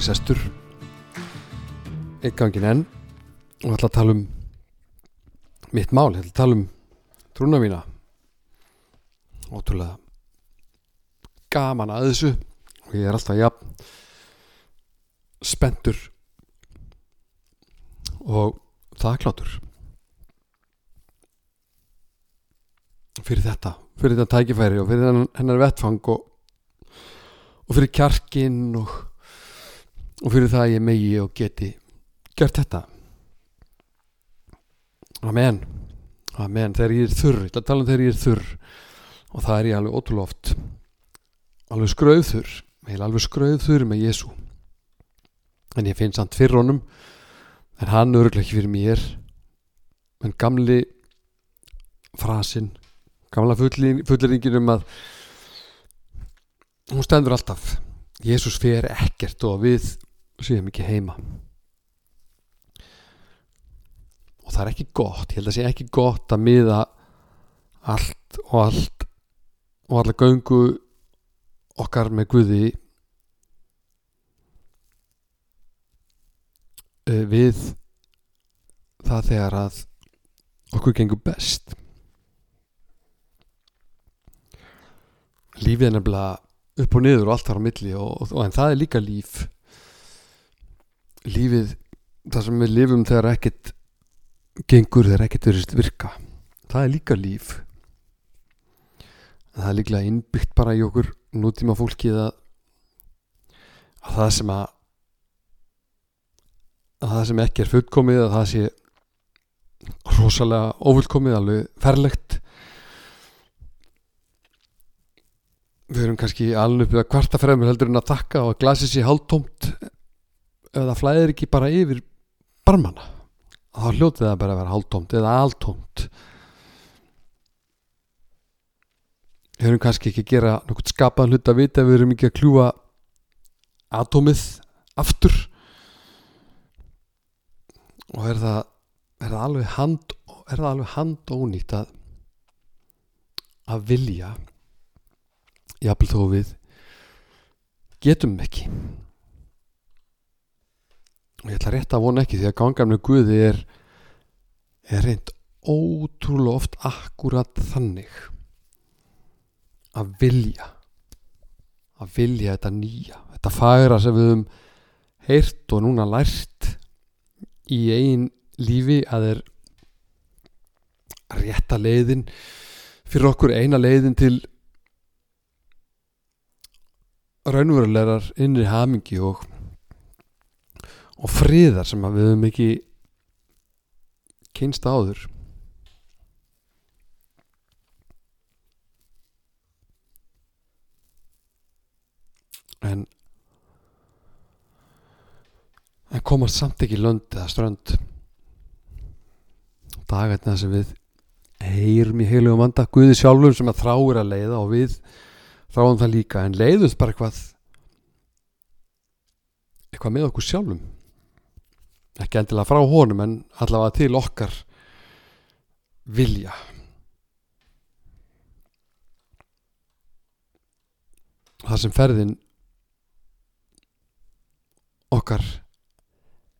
ég sestur. Einn gangin enn. Og ætla að tala um mitt mál, ætla að tala um trúna mína. Ótrúlega gaman að þessu. Og ég er alltaf jafn spendur og þakklátur fyrir þetta fyrir þetta tækifæri og fyrir hennar vettfang og, og fyrir kjarkin og, og fyrir það að ég megi og geti gert þetta. Amen. Amen, þegar ég er þurr ég ætla að tala um þegar ég er þurr. Og það er ég alveg ótrúlega oft. Alveg skrauðþurr alveg skrauðþurr með Jésu en ég finn samt fyrir honum en hann örgulega ekki fyrir mér. En gamli frasin gamla fulleringin um að hún stendur alltaf. Jésús fer ekkert og við séum ekki heima. Og það er ekki gott ég held að sé ekki gott að miða allt og allt og alla göngu okkar með Guði uh, við það þegar að okkur gengur best. Lífið er nefnilega upp og niður og allt þar á milli og, og en það er líka líf lífið það sem við lifum þegar ekkert gengur þegar ekkert verið virka það er líka líf. Það er líklega innbyggt bara í okkur nútíma fólki að, að það sem að að það sem ekki er fullkomið að það sé rosalega ófullkomið alveg ferlegt. Við erum kannski alveg uppið að kvarta fremur heldur en að takka og að glasi sé hálftómt ef það flæðir ekki bara yfir barmana þá hljótið það bara að vera hálftómt eða altómt. Við erum kannski ekki að gera nokkurt skapaðan hlut að vita við erum ekki að kljúa atómið aftur. Og er það er það alveg hand er það alveg hand ónýtt að að vilja? Jafnvel þó við getum ekki og ég ætla rétt að vona ekki því að gangan með Guði er er reynd ótrúlega oft akkurat þannig að vilja að vilja þetta nýja þetta fagra sem við höfum heyrt og núna lært í einn lífi að er rétta leiðin fyrir okkur eina leiðin til raunverulegar innri hamingi og og friðar sem við höfum ekki kynst áður. En en komast samt ekki lönd eða strönd. Dagarna sem við heyrum í heilugum anda Guði sjálfum sem að þráir að leiða og við þráum það líka. En leiðust bara eitthvað eitthvað með okkur sjálfum ekki endilega frá honum en allavega til okkar vilja. Það sem ferðin okkar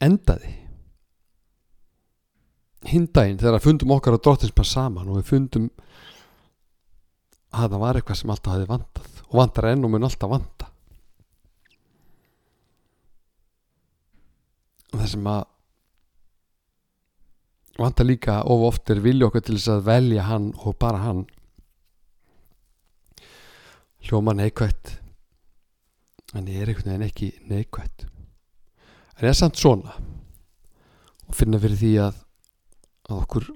endaði. Hindaginn þegar að fundum okkar og drottinsmann saman og við fundum að það var eitthvað sem alltaf hefði vantað og vantar enn og mun alltaf vanta það sem að vantar líka of oft er vilja okkar til þess að velja hann og bara hann. Hljóma neikvætt en ég er einhvern veginn ekki neikvætt. En ég er samt svona. Og finna fyrir því að að okkur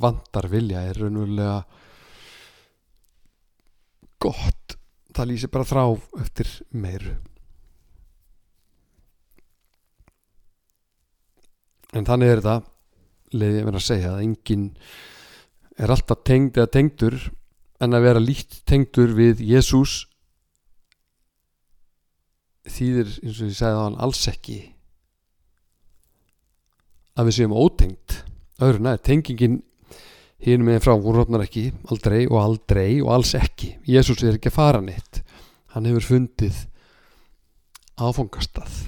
vantar vilja er raunverulega gott. Það lýsir bara þrá eftir meiru en þannig er þetta leiði að vera að segja að enginn er alltaf tengd eða tengdur en að vera líkt tengdur við Jésús þýðir eins og ég segði á hann alls ekki að við séum ótengt öðru næði, tengingin hinn með frá hún rofnar ekki aldrei og aldrei og alls ekki. Jésús er ekki að fara neitt. Hann hefur fundið áfangastað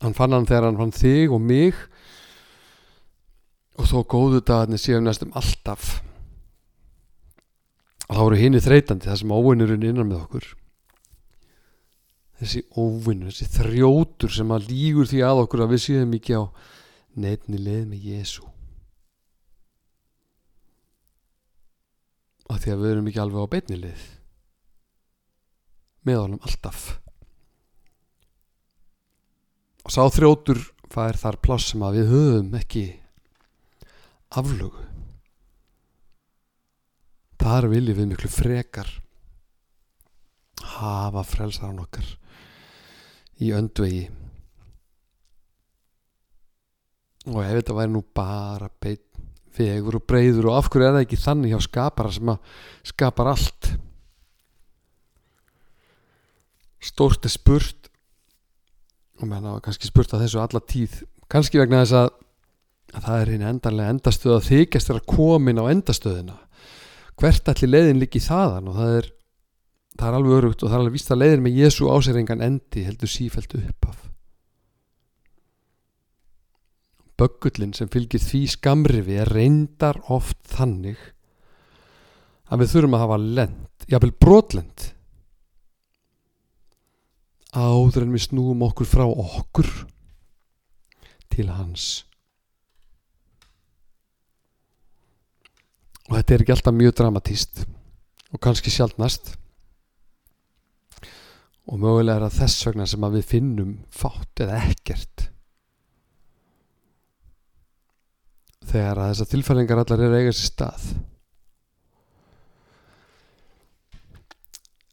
hann fann hann þegar hann fann þig og mig. Og þó góðu dagarnir séum næstum alltaf. Og þá eru hinn þreytandi það sem óvinnurinn innan með okkur. Þessi óvinnur þessi þrjótur sem að lígur því að okkur að við séum ekki á nefni leið með Jésu af því að við erum ekki alveg á beinni leið. Með honum alltaf og sá þrjótur fær þar pláss sem að við höfum ekki aflögu. Þar viljum við miklu frekar hafa frelsaran okkar í öndvegi. Og ef þetta væri nú bara beint vegur og breyður og af hverju er það ekki þannig hjá skapara sem að skapar allt? Stórt er spurt og menn hafa kannski spurt að þessu alla tíð. Kannski vegna þess að, að það er hinn endanlega endastöð að þykjast er að komin á endastöðina. Hvert allir leiðin líki þaðan? Og það er það er alveg örugt og það er alveg víst að leiðin með Jésu áseringan endi heldur sífælt upp af. Böggullin sem fylgir því skamrifi er reyndar oft þannig að við þurfum að hafa lend, jáfnvel brotlend áður en við snúum okkur frá okkur til hans. Og þetta er ekki alltaf mjög dramatíst og kannski sjálfnast og mögulega er það þess vegna sem að við finnum fátt eða ekkert. Þegar að þessar tilfæringar allar er eiga sér stað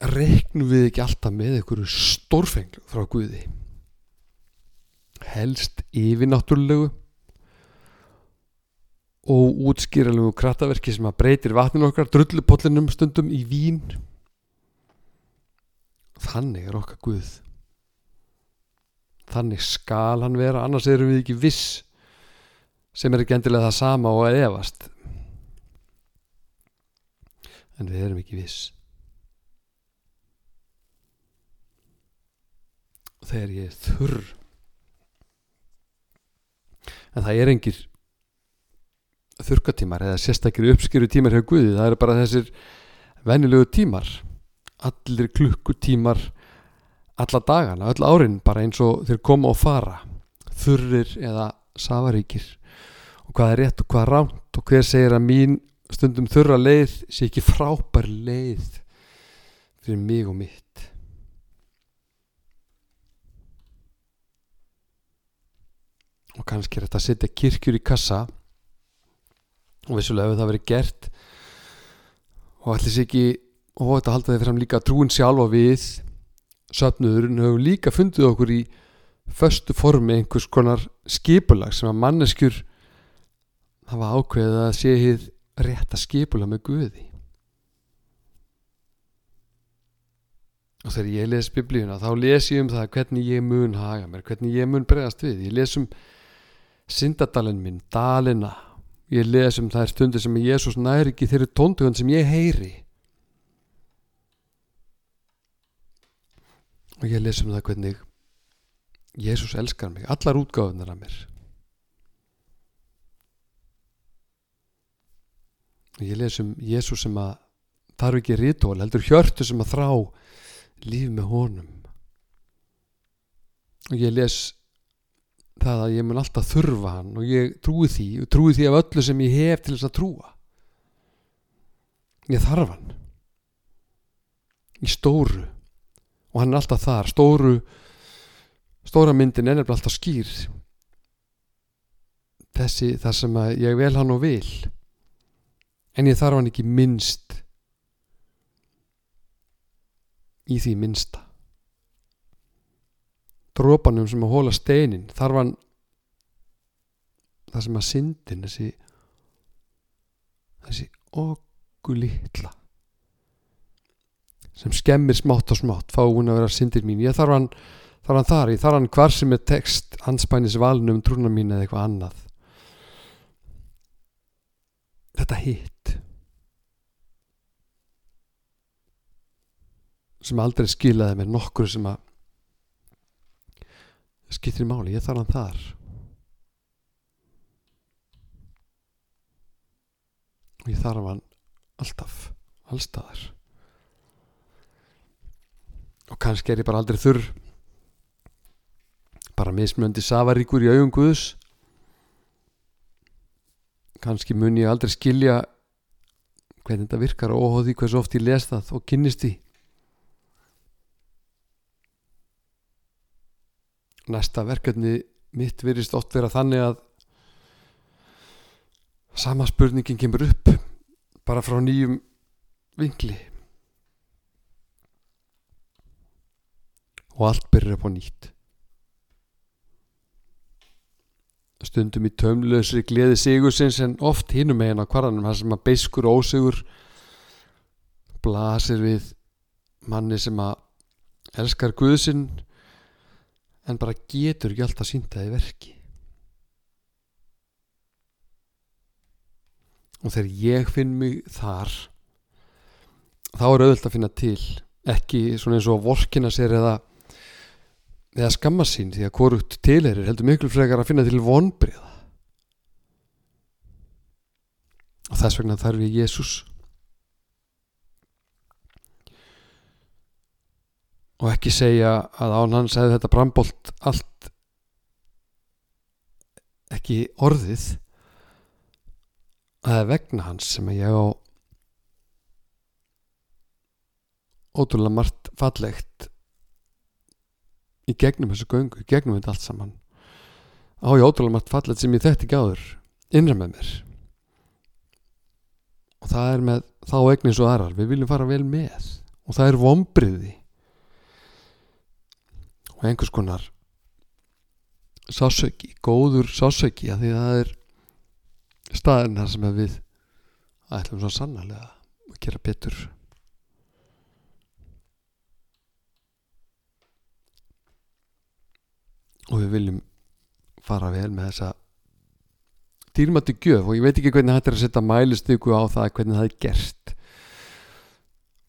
reiknum við ekki alltaf með einhverju stórfenglu frá Guði. Helst yfirnáttúrulegu og útskýralegu krattaverki sem að breytir vatninu okkar drullupollinum stundum í vín. Þannig er okkar Guð. Þannig skal hann vera annars erum við ekki viss sem er ekki endilega það sama og að efast. En við erum ekki viss og þegar ég er þurr. En það er engir þurkatímar eða sérstakir uppskýru tímar hjá Guði. Það eru bara þessir venjulegu tímar. Allir klukkutímar alla dagana, öll árin bara eins og þeir koma og fara. Þurrir eða safaríkir. Og hvað er rétt og hvað er ránt og hver segir að mín stundum þurra leið sé ekki frábær leið fyrir mig og mitt og kannski er þetta að setja kirkjur í kassa. Og vissulega hefur það verið gert. Og allir sé ekki og þetta haldaði fram líka trúin sjálfa við. Söpnuðurinn hefur líka fundið okkur í föstu formi einhvers konar skipulag sem að manneskjur hafa ákveðið að sé hér rétt að skipula með Guði. Og þegar ég les biblíuna þá les ég um það hvernig ég mun haga mér, hvernig ég mun bregast við. Ég les um syndadalinn minn, dalina. Ég les um þær stundir sem Jésús næri ekki þeirri tóntugan sem ég heyri. Og ég les um það hvernig Jésús elskar mig allar útgáðunar af mér. Og ég les um Jésús sem að þarf ekki rítól heldur hjörtu sem að þrá líf með honum. Og ég les það að ég mun alltaf þurfa hann og ég trúi því og trúi því af öllu sem ég hef til þess að trúa. Ég þarf hann. Í stóru. Og hann er alltaf þar. Stóru stóra myndin er nefnilega alltaf skýr. Þessi þar sem að ég vel hann og vil. En ég þarf hann ekki minnst í því minnsta drópanum sem að hóla steinin þarf hann það sem að syndin þessi þessi okkur litla sem skemmir smátt og smátt fá hún að vera syndir mín. Ég þarf hann, þarf hann þar ég þarf hann hvar sem er text anspænis valnum trúna mín eða eitthvað annað. Þetta hitt sem aldrei skilaði með nokkur sem að skiptir máli, ég þarf hann þar. Og ég þarf hann alltaf, allstaðar og kannski er ég bara aldrei þurr. Bara mismjöndi safaríkur í augum Guðs. Kannski mun ég aldrei skilja hvernig þetta virkar og óhóði hversu oft ég les það og kynnist því næsta verkefni mitt virðist oft vera þannig að sama spurningin kemur upp bara frá nýjum vingli og allt byrjar upp á nýtt. Stundum í tömlausri gleði sigursins en oft hinum megin á kvarðanum þar sem að beiskur ósigur blasir við manni sem að elskar Guðsinn en bara getur ekki alltaf sínta í verki. Og þegar ég finn mig þar þá er auðvitað að finna til. Ekki svona eins og vorkina sér eða eða skamma sín því að hvorugt til er heldur miklu frekar að finna til vonbriða og þess vegna þarf ég Jésús og ekki segja að án hans hefði þetta brambolt allt ekki orðið. Að það er vegna hans sem ég á ótrúlega margt fallegt í gegnum þessu göngu, í gegnum þetta allt saman. Á ég ótrúlega margt fallegt sem ég þetti ekki áður innra með mér. Og það er með þá eignins og aðrar, við viljum fara vel með. Og það er vombriði og einhvers konar sásöki, góður sásöki að því að það er staðin þar sem við ætlum svo sannarlega að gera betur. Og við viljum fara vel með þessa dýrmættu gjöf og ég veit ekki hvernig er að setja mælistyku á það hvernig það er gert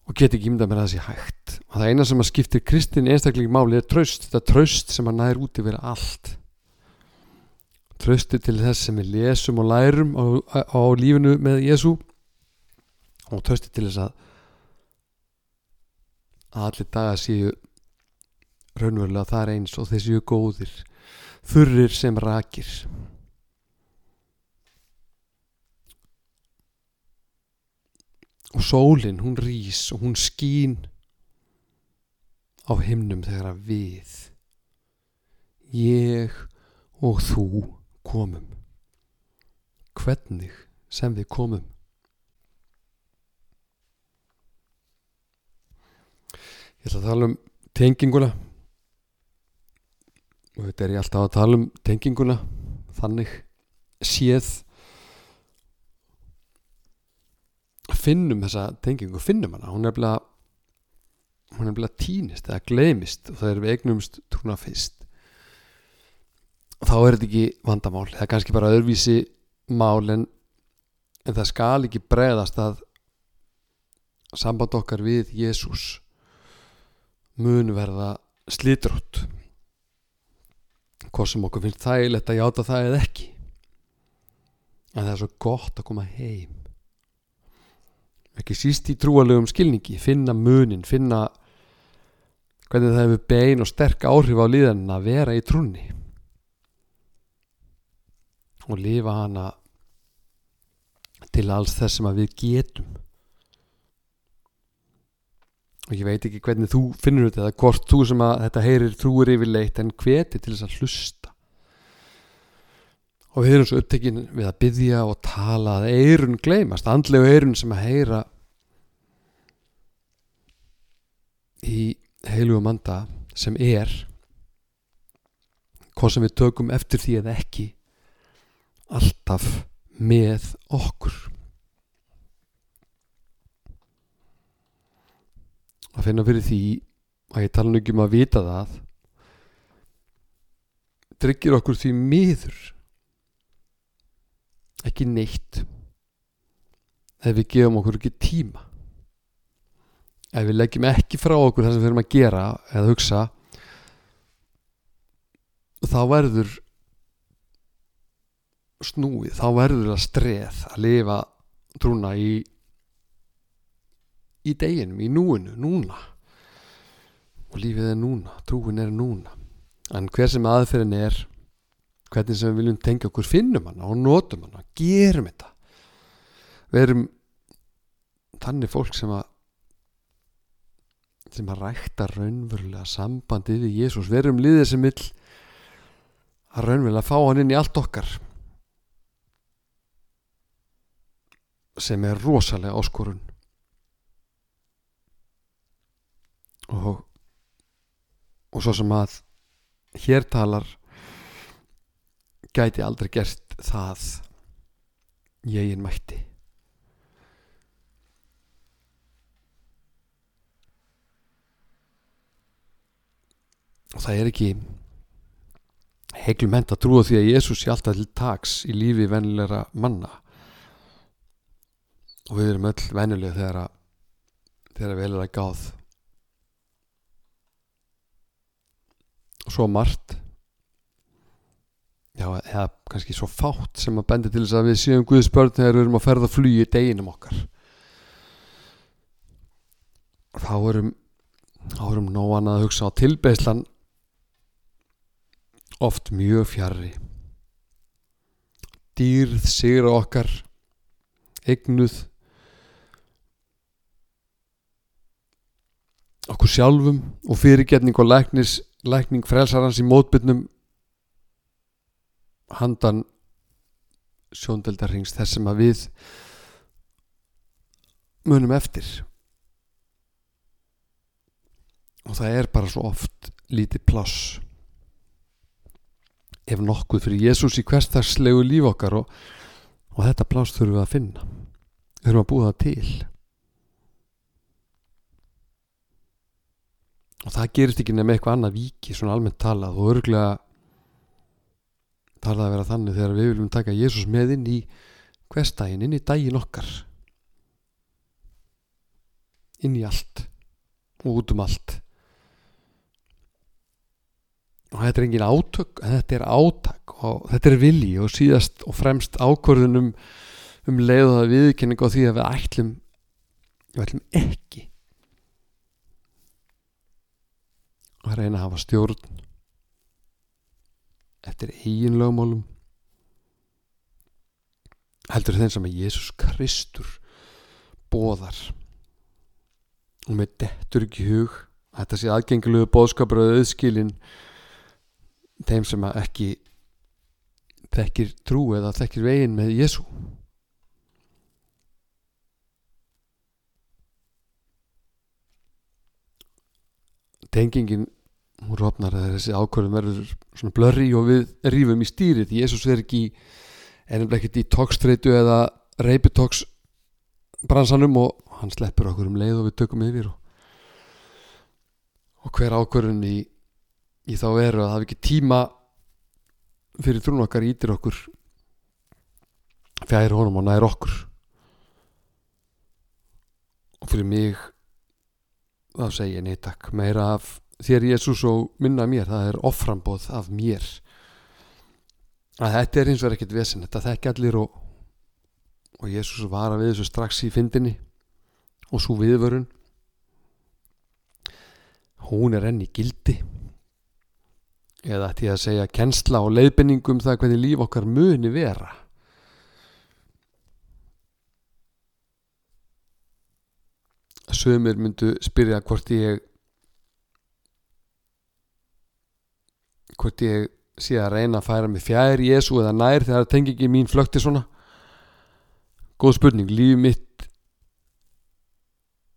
og get ekki ímda með það að það sé hægt. Og það eina sem að skiptir kristin einstaklega máli er tröst, þetta tröst sem að nær út yfir allt. Trösti til þess sem við lesum og lærum á, á lífinu með Jésu og trösti til þess að að allir dagar séu raunverulega þar eins og þeir séu góðir þurrir sem rakir og sólinn hún rís og hún skín á himnum þegar að við ég og þú komum. Hvernig sem við komum. Ég ætla að tala um tenginguna. Og þetta er ég alltaf að tala um tenginguna. Þannig séð finnum þessa tengingu, finnum hana. Hún er bara hún er bara týnist eða gleimist og það er við eignumst trúna fyrst þá er þetta ekki vandamál það er kannski bara öðruvísi mál en, en það skal ekki bregðast að samband okkar við Jésús mun verða slítrótt hvað sem okkur finnst þægilegt að játa það eða ekki. En það er svo gott að koma heim ekki síst í trúalegum skilningi. Finna munin, finna hvernig það hefur bein og sterk áhrif á líðan að vera í trúni og lifa hana til alls þess sem við getum. Og ég veit ekki hvernig þú finnur þetta eða hvort þú sem að þetta heyrir trúir yfirleitt en hveti til þess að hlusta og við erum svo upptekinn við að byggja og tala að eirun gleymast, andlegu eirun sem að heyra í heilu manda sem er hvað sem við tökum eftir því eða ekki alltaf með okkur. Að finna fyrir því að ég tala nú ekki um að vita það tryggir okkur því miður ekki neitt ef við gefum okkur ekki tíma. Ef við leggjum ekki frá okkur það sem við erum að gera eða hugsa þá verður snúið, þá verður það streð að lifa trúna í í deginum, í núinu, núna. Og lífið er núna trúin er núna. En hver sem aðferðin er hvernig sem við viljum tengja okkur finnum hana og notum hana, gerum þetta. Við erum þannig fólk sem að sem að rækta raunverulega sambandi við Jésús við erum liðið sem vill að raunverulega fá hann inn í allt okkar sem er rosalega áskorun. Og og svo sem að hér talar gæti aldrei gert það ég einn mætti. Og það er ekki heglumhend að trúa því að Jésús sé alltaf til taks í lífi vennilegra manna. Og við erum öll vennilega þegar að þegar vel er að gáð. Og svo margt já, eða kannski svo fátt sem að bendi til þess að við séum Guðspörn þegar við erum að ferða flugi í deginum okkar. Þá erum þá erum nóan að hugsa á tilbeðslan oft mjög fjarrri dýrð sigra okkar eignuð okkur sjálfum og fyrirgetning og lækning frelsarans í mótbytnum handan sjóndeldarings þess sem að við munum eftir. Og það er bara svo oft lítið pláss. Ef nokkuð fyrir Jésús í hverstagslegu líf okkar og, og þetta pláss þurfum við að finna. Þurfum að búa það til. Og það gerist ekki nefn eitthvað annað viki svona almennt talað og örgulega talað að vera þannig þegar við viljum taka Jésús með inn í hverstaginn, inn í daginn okkar. Inn í allt og út um allt. Og þetta er engin átök þetta er átak og þetta er vilji og síðast og fremst ákvörðunum um leiðu það viðkynning á því að við ætlum við ætlum ekki að reyna að hafa stjórn eftir eigin lögmálum. Heldur þeim sem að Jésús Kristur bóðar og með dettur ekki hug að þetta sé aðgengilegu bóðskapur og auðskilin þeim sem að ekki þekkir trú eða þekkir veginn með Jésu tengingin hún rofnar að þessi ákvörðum verður svona blörri og við rýfum í stýrið. Jésús er ekki ennumlega ekkert í tókstreitu eða reypitóks bransanum og hann sleppur okkur um leið og við tökum yfir og, og hver ákvörðun í, í þá veru að hafa ekki tíma fyrir trún okkar ítir okkur fjær honum og nær okkur. Og fyrir mig þá segja ég neytak meira af þér Jésús og minna mér það er offrambóð af mér. Að þetta er eins og er ekkert vesen þetta þekki allir og og Jésús var að við þessu strax í fyndinni og svo viðvörun. Hún er enn í gildi. Eða ætti ég að segja kennsla og leiðbenningum það hvernig líf okkar muni vera. Sögumir myndu spyrja hvort ég hvort ég sé að reyna að færa mig fjær Jésu eða nær þegar það tengi ekki mín flökti svona. Góð spurning, lífið mitt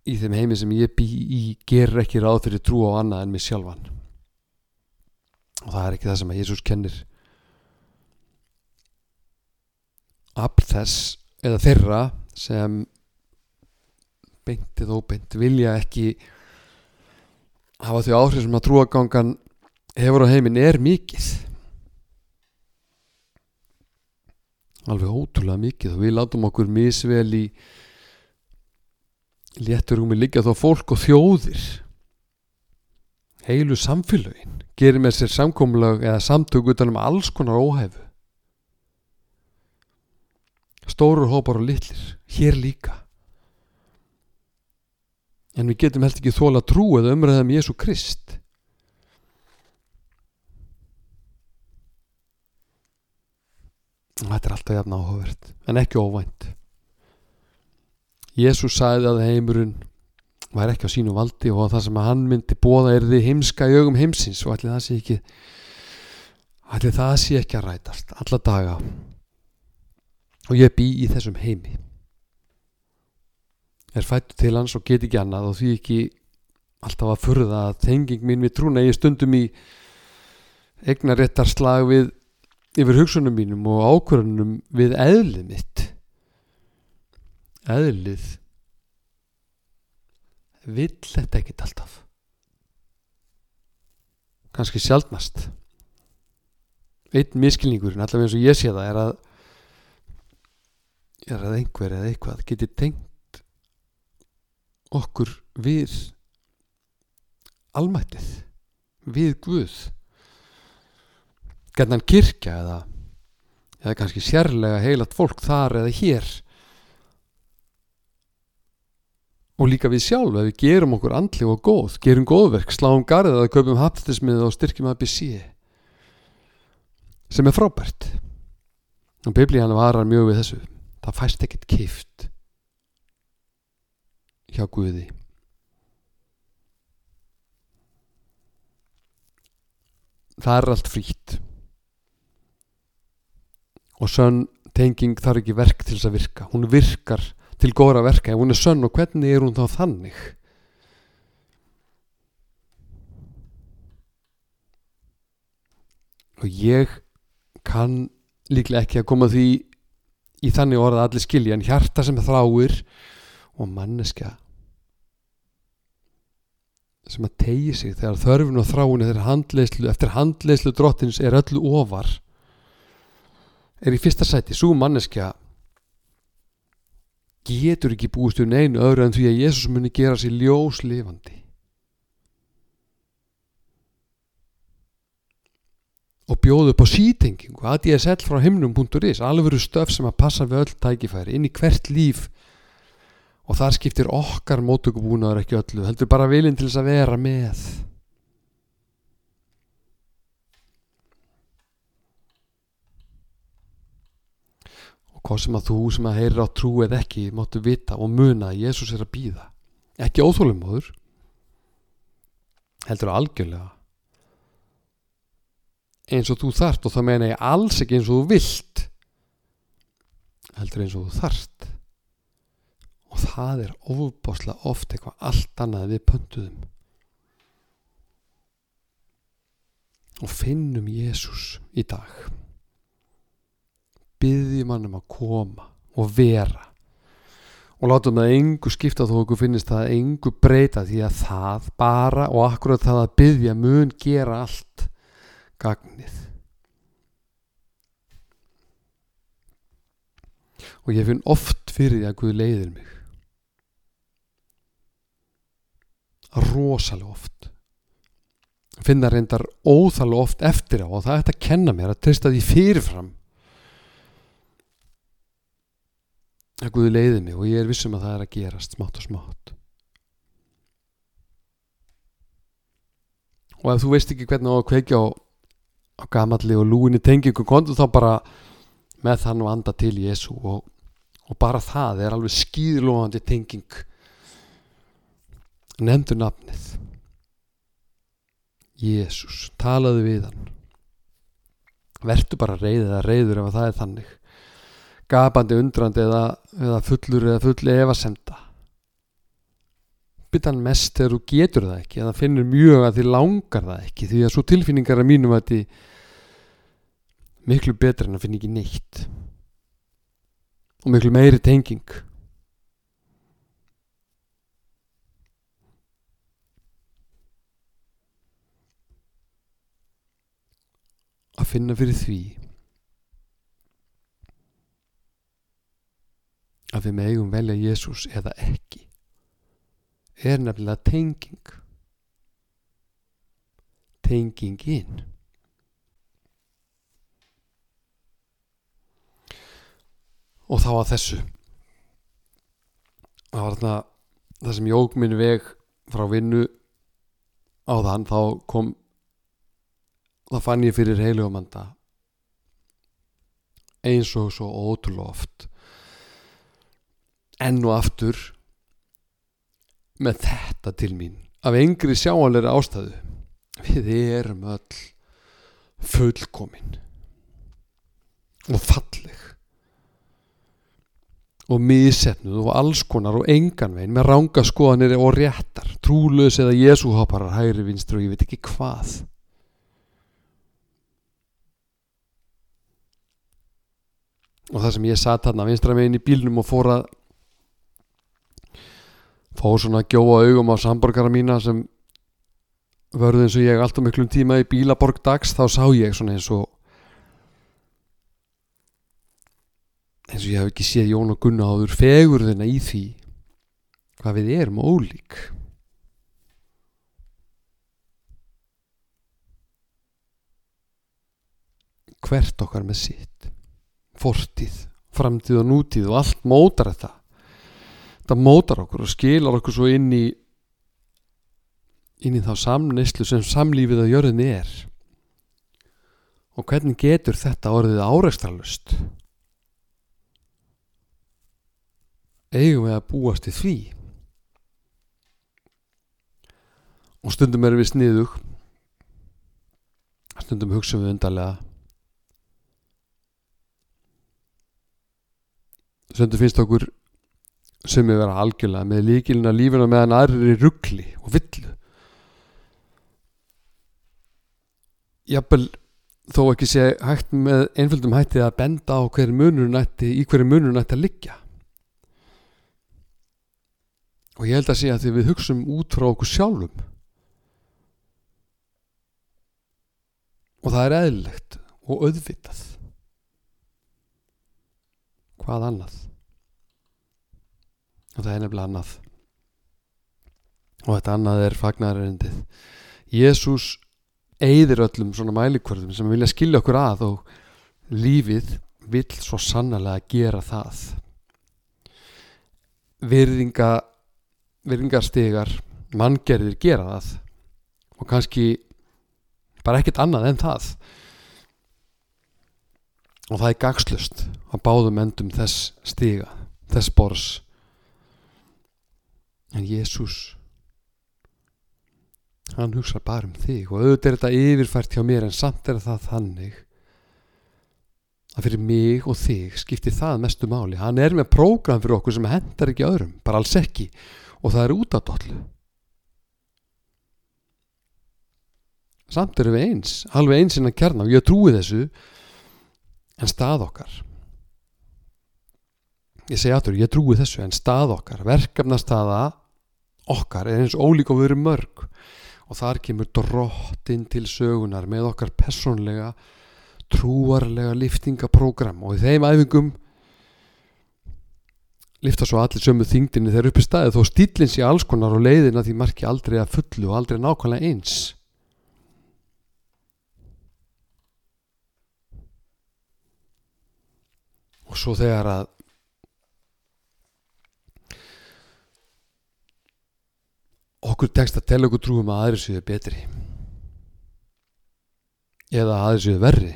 í þeim heimi sem ég bý í gerir ekki ráð fyrir trú á annað en mig sjálfan. Og það er ekki það sem að Jésús kennir. Afl þess eða þeirra sem beintið óbeint vilja ekki hafa þau áhrif sem að trúagangan hefur á heiminn er mikið. Alveg ótrúlega mikið. Og við látum okkur misvel í léttur um að liggja þó fólk og þjóðir. Heilu samfélögin gerir með sér samkomlag eða samtök utan um alls konar óhæfu. Stórur hópar og litlir hér líka. En við getum heldur ekki þóla trú eða umræða um Jésu Krist þetta er alltaf jafn áhugavert en ekki óvænt. Jésús sagði að heimurinn var ekki á sínu valdi og það sem hann myndi bóða er því heimska í augum heimsins og allir það sé ekki allir það sé ekki að rætast alla daga. Og ég bý í þessum heimi. Er fættu til hans og get ekki annað og því ekki alltaf að furða að tenging mín við trúna ég stundum í eignaréttar slag við yfir hugsunum mínum og ákvörðunum við eðlið mitt. Eðlið vill þetta ekkit alltaf. Kannski sjálfnast einn miskilningurinn allavega eins og ég sé það er að er að einhver eða eitthvað geti tengt okkur við almættið við Guð gerðan kirkja eða eða kannski sérlega heilat fólk þar eða hér. Og líka við sjálf ef við gerum okkur andli og góð gerum góðverk, sláum garðið eða kaupum hafðismið og styrkjum ABC sem er frábært. Og biblíðan varar mjög við þessu. Það fæst ekkert kift hjá Guði. Það er allt frýtt og sönn tenging þarf ekki verk til þess að virka. Hún virkar til góðra verka. Ef hún er sönn og hvernig er hún þá þannig? Og ég kann líklega ekki að koma því í þannig orða allir skilja en hjarta sem þráir og manneska sem að tegi sig þegar þörfin og þráin eftir handleyslu, handleyslu drottins er öllu ofar er í fyrsta sæti. Svo manneskja getur ekki búist um einu öðru en því að Jésús muni gera sér ljós lifandi. Og bjóðu upp á sítengingu ADSL frá himnum.is alveg stöf sem að passa við öll tækifæri inn í hvert líf. Og þar skiptir okkar mótökubúnaður ekki öllu heldur bara vilin til þess að vera með og hvað sem að þú sem að heyra á trú eða ekki máttu vita og muna að Jésús er að býða ekki óþólumóður heldur algjörlega. Eins og þú þart og það meina ég alls ekki eins og þú vilt. Heldur eins og þú þart. Og það er ofbáslega oft eitthvað allt annað við pöntuðum. Og finnum Jésús í dag byggjum hann um að koma og vera. Og látum það engu skipta þó okkur finnist það engu breyta því að það bara og akkurat það að byggja mun gera allt gagnið. Og ég finn oft fyrir því að Guð leiðir mig. Rosalega oft. Finna reyndar óþalega oft eftir á og það er þetta að kenna mér að trista því fyrirfram að Guð leiði mig og ég er vissum að það er að gerast smátt og smátt. Og ef þú veist ekki hvernig á að kveikja á, á gamalli og lúinni tengingu kontu þá bara með þann og anda til Jésu og, og bara það er alveg skýðlóðandi tenging. Nefndu nafnið. Jésús talaðu við hann. Vertu bara reyðið eða reyður ef það er þannig gapandi undrandi eða, eða fullur eða fulli efasemda. Bytta hann mest þegar þú getur það ekki eða finnur mjög að þið langar það ekki því að svo tilfinningar að mínum að þið miklu betra en að finna ekki neitt. Og miklu meiri tenging. Að finna fyrir því að við megum velja Jésús eða ekki er nefnilega tenging. Tengingin og þá að þessu. Það var þarna það sem jók minn veg frá vinnu á þann þá kom þá fann ég fyrir heilugumanda eins og svo ótrúlega oft enn og aftur með þetta til mín. Af engri sjáanleiri ástæðu. Við erum öll fullkomin og falleg og misetnuð og alls konar og engan veginn með ranga skoðanir og réttar. Trúlaus eða jesúhopparar hægri vinstri og ég veit ekki hvað. Og það sem ég satt hann að vinstra meginn í bílnum og fór að fór svona gjóa augum á samborgara mína sem vörðu eins og ég alltaf miklum tíma í bílaborg dags þá sá ég svona eins og eins og ég hef ekki séð Jón og Gunna áður fegurðina í því hvað við erum ólík. Hvert okkar með sitt fortíð, framtíð og nútíð og allt mótar þetta þetta mótar okkur og skilar okkur svo inn í inn í þá samneislu sem samlífið á jörðinni er. Og hvernig getur þetta orðið áreikstarlust eigum við að búast í því? Og stundum erum við sniðug. Stundum hugsaum við undarlega. Stundum finnst okkur sem við vera algjörlega með líkilina lífina meðan aðrir er ruggli og villu. Jafnvel þó ekki sé hægt með einföldum hætti að benda á hverju munur nætti í hverju munur nætti að liggja. Og ég held að sé að því við hugsum út frá okkur sjálfum. Og það er eðlilegt og auðvitað. Hvað annað og það er nefnilega annað. Og þetta annað er fagnarerindið Jésús eigðir öllum svona mælikvörðum sem vilja skilja okkur að og lífið vill svo sannlega gera það. Virðinga virðingarstegar manngerðir gera það. Og kannski bara ekkert annað en það. Og það er gagslust að báðum endum þess stiga þess bors en Jésús hann hugsa bara um þig og auðvitað er þetta yfirfært hjá mér en samt er það þannig að fyrir mig og þig skiptir það mestu máli. Hann er með prógram fyrir okkur sem hendar ekki öðrum bara alls ekki og það er út af dollu. Samt erum við eins alveg eins innan kjarna og ég trúi þessu en stað okkar. Ég segi aftur, ég trúi þessu en stað okkar, verkefnastaða okkar er eins ólík og við erum mörg. Og þar kemur drottin til sögunar með okkar personlega trúarlega liftingaprógram og í þeim æfingum lifta svo allir sömu þingdini þegar uppi staðið. Þó stílinn sé alls konar og leiðina því marki aldrei að fullu og aldrei nákvæmlega eins. Og svo þegar að okkur tekst að tella okkur trúum að aðri séu betri. Eða að aðri séu verri.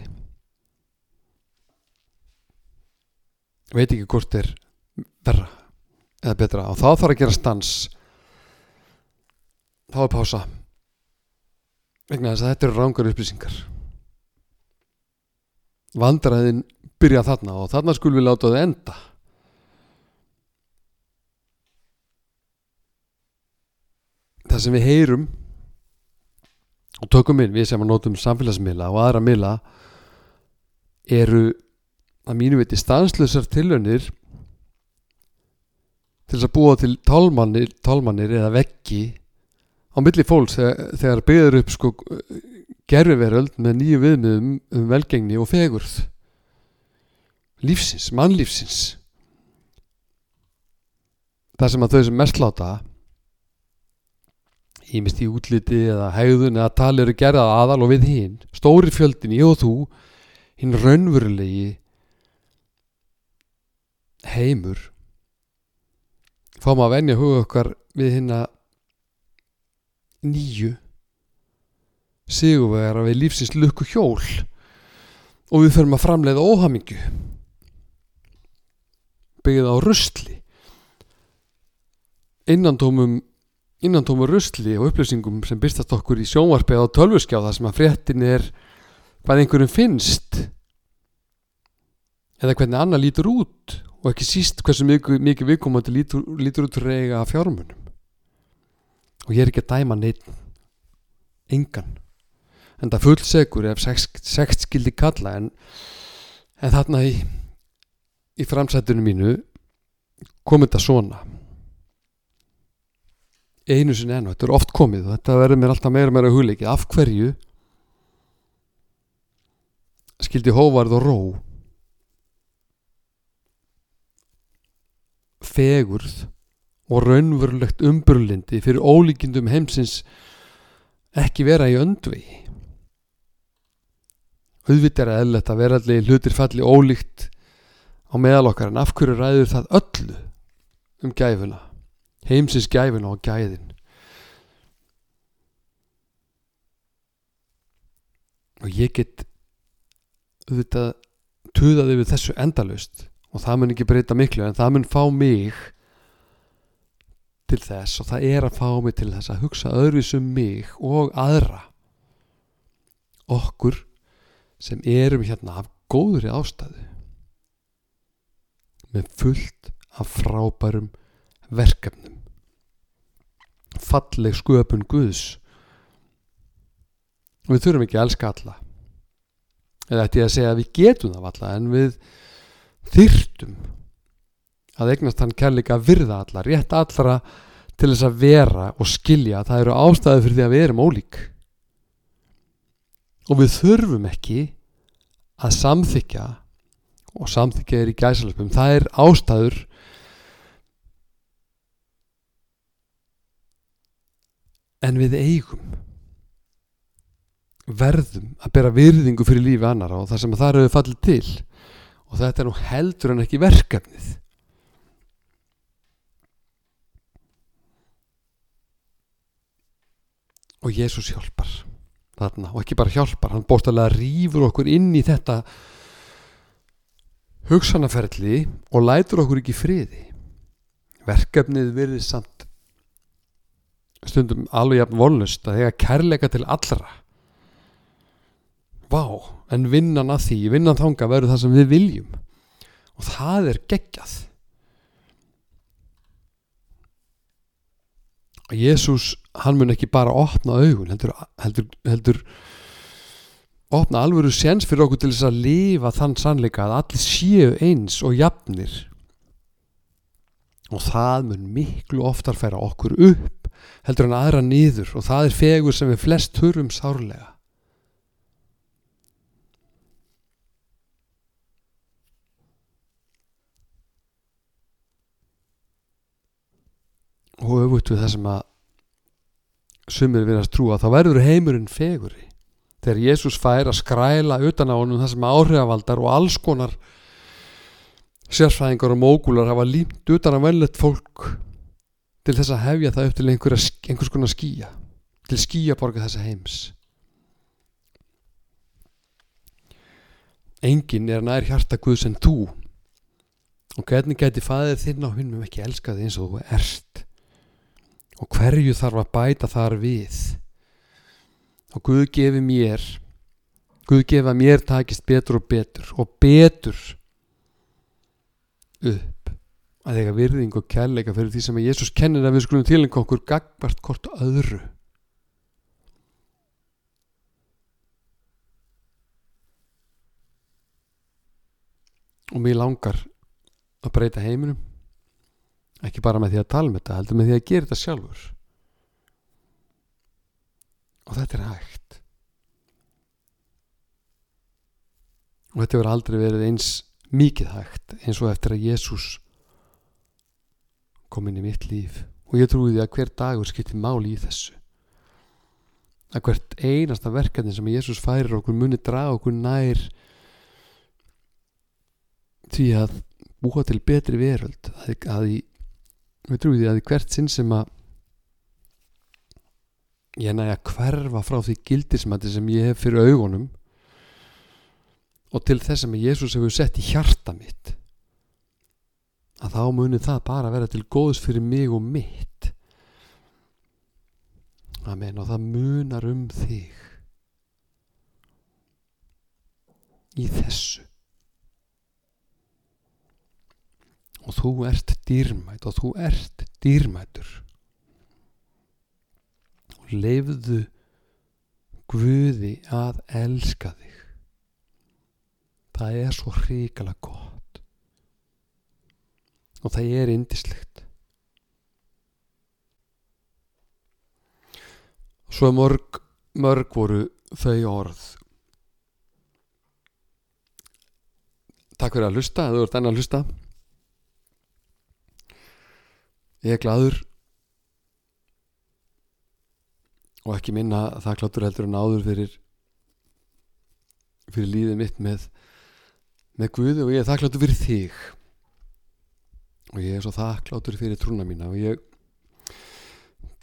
Veit ekki hvort er verra eða betra. Og þá þarf að gera stans. Þá er pása. Vegna þess að þetta eru rángar upplýsingar. Vandræðin byrja þarna og þarna skulum við láta það enda það sem við heyrum og tökum inn við sem að nótum samfélagsmiðla og aðra miðla eru að mínu viti stanslösar tilönir til þess að búa til tálmannir, tálmannir eða veggi á milli fólks þegar, þegar byggður upp sko gerfiveröld með nýju viðmiðum um velgengni og fegurð lífsins, mannlífsins. Það sem að þau sem mest láta ímist í útliti eða hegðun eða tali eru gerðað aðal og við hinn stóri fjöldin, ég og þú hinn raunverulegi heimur. Fáum að venja huga okkar við hinn að nýju sigurvegar við lífsins lukku hjól og við förum að framleiða óhamingju. Byggðið á rustli innantómum innantómur rustli og upplýsingum sem byrstast okkur í sjónvarpi á tölvuskjá þar sem að fréttin er hvað einhverjum finnst eða hvernig annar lítur út og ekki síst hversu mikið, mikið viðkomandi lítur, lítur út reyga fjármunum. Og ég er ekki að dæma neitt engan en það fullsegur ef sext skildi kalla en, en þarna í, í framsættunum mínu kom þetta svona einu sinni enn og þetta er oft komið og þetta verður mér alltaf meira meira hugleikið. Af hverju skildi hóvarð og ró fegurð og raunverulegt umbrulindi fyrir ólíkindum heimsins ekki vera í öndvegi? Auðvitað er eðlert að veralli hlutir falli ólíkt á meðal okkar en af hverju ræður það öllu um gæfuna heimsins gæfuna og gæðin. Og ég get auðvitað tuðaði við þessu endalust og það mun ekki breyta miklu en það mun fá mig til þess og það er að fá mig til þess að hugsa öðruvísum mig og aðra. Okkur sem erum hérna af góðri ástæðu. Með fullt af frábærum verkefnum. Falleg sköpun Guðs. Við þurfum ekki að elska alla. Eða ætti ég að segja að við getum það alla en við þyrtum að eignast hann kærleika virða alla, rétt allra til þess að vera og skilja að það eru ástæði fyrir því að við erum ólík. Og við þurfum ekki að samþykja og samþykja er í gæsalöfum það er ástæður en við eigum verðum að bera virðingu fyrir lífi annara og það sem það eru fallið til. Og þetta er nú heldur en ekki verkefnið. Og Jésús hjálpar þarna og ekki bara hjálpar hann bóstalega rýfur okkur inn í þetta hugsanaferli og lætur okkur ekki friði. Verkefnið virðið samt stundum alveg jafn volnust að þegar kærleika til allra. Vá, en vinnan að því vinnan þanga verður það sem við viljum. Og það er geggjað. Og Jésús hann mun ekki bara opna augun heldur, heldur, heldur opna alvöru séns fyrir okkur til þess að lifa þann sannleika að allir séu eins og jafnir. Og það mun miklu oftar færa okkur upp heldur en aðra nýður og það er fegur sem við flest hörum sárlega. Og öfut við það sem að sumir verðast trúa þá verður heimurinn feguri þegar Jésús fær að skræla utan á honum það sem áhrifavaldar og alls konar sérfræðingar og mógular hafa límt utan að vellet fólk til þess að hefja það upp til einhvers konar skýja til skýjaborga þessa heims. Engin er nær hjarta Guðs en þú. Og hvernig gæti fæðið þinn á húnum ekki elskaði eins og þú ert? Og hverju þarf að bæta þar við? Og Guð gefi mér Guð gefa mér takist betur og betur og betur upp að eiga virðing og kærleika fyrir því sem að Jésús kennir að við skulum tilengja okkur gagbart hvort öðru. Og mér langar að breyta heiminum ekki bara með því að tala um þetta heldur með því að gera þetta sjálfur. Og þetta er hægt. Og þetta verður aldrei verið eins mikið hægt eins og eftir að Jésús kom inn í mitt líf og ég trúi því að hver dagur skiptir máli í þessu. Að hvert einasta verkefni sem Jésús færir okkur muni draga okkur nær því að búa til betri veröld að, að í við trúið því að hvert sinn sem að ég næja hverfa frá því gildismætti sem ég hef fyrir augunum og til þess sem Jésús hefur sett í hjarta mitt að þá muni það bara vera til góðs fyrir mig og mitt. Amen og það munar um þig. Í þessu. Og þú ert dýrmætt og þú ert dýrmættur og leifðu Guði að elska þig. Það er svo hrikalega gott og það er indislegt svo mörg mörg voru þau orð. Takk fyrir að hlusta þú ert enn að hlusta. Ég er gladur og ekki minna þakkláttur heldur en áður fyrir fyrir líðið mitt með með Guði. Og ég er þakkláttur fyrir þig og ég er svo þakkláttur fyrir trúna mína og ég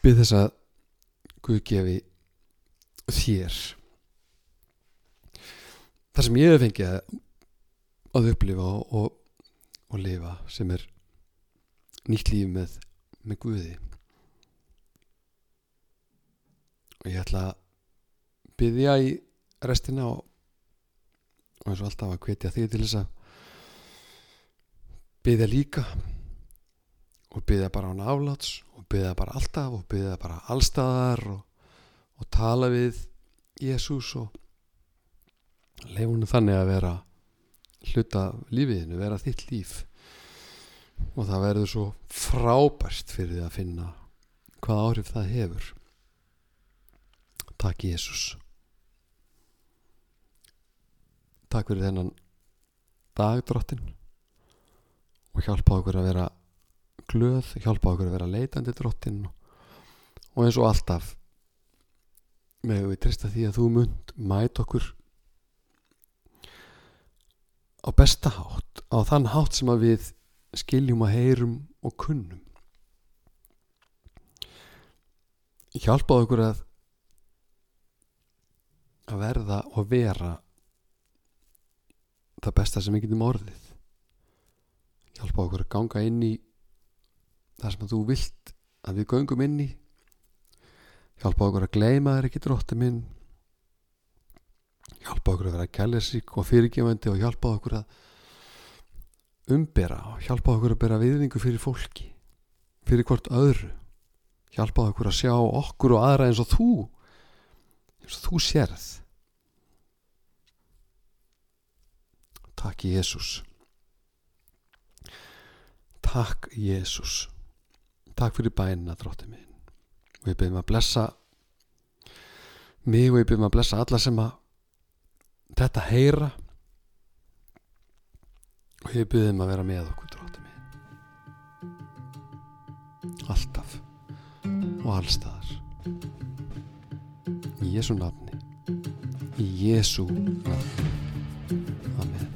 byrð þess að Guð gefi þér. Það sem ég hef fengið að upplifa og, og, og lifa sem er nýtt líf með, með Guði. Og ég ætla að byggja í restina og, og eins og alltaf að hvetja þig til þess að byggja líka og byggja bara án afláts og byggja bara alltaf og byggja bara allstaðar og, og tala við Jésús og leifunum þannig að vera hluta lífiðinu, vera þitt líf. Og það verður svo frábært fyrir því að finna hvað áhrif það hefur. Takk Jésús Takk fyrir þennan dagdrottin og hjálpa okkur að vera glöð, hjálpa okkur að vera leitandi drottin og eins og alltaf með við trista því að þú mund mæt okkur á besta hátt á þann hátt sem að við skiljum að heyrum og kunnum. Hjálpa okkur að að verða og vera það besta sem við getum orðið. Hjálpa okkur að ganga inn í það sem þú vilt að við göngum inn í hjálpa okkur að gleima þér ekki drótti minn. Hjálpa okkur að vera kælisík og fyrirgefandi og hjálpa okkur að umbera og hjálpa okkur að bera viðvingu fyrir fólki fyrir hvort öðru. Hjálpa okkur að sjá okkur og aðra eins og þú eins og þú sérð. Takk Jésús Takk Jésús Takk fyrir bænina drótti minn. Og ég byrjum að blessa mig og ég byrjum að blessa alla sem að þetta heyra. Og ég byrjum að vera með okkur drótti minn. Alltaf og allstaðar í Jésu nafni. Í Jésu nafni. Amen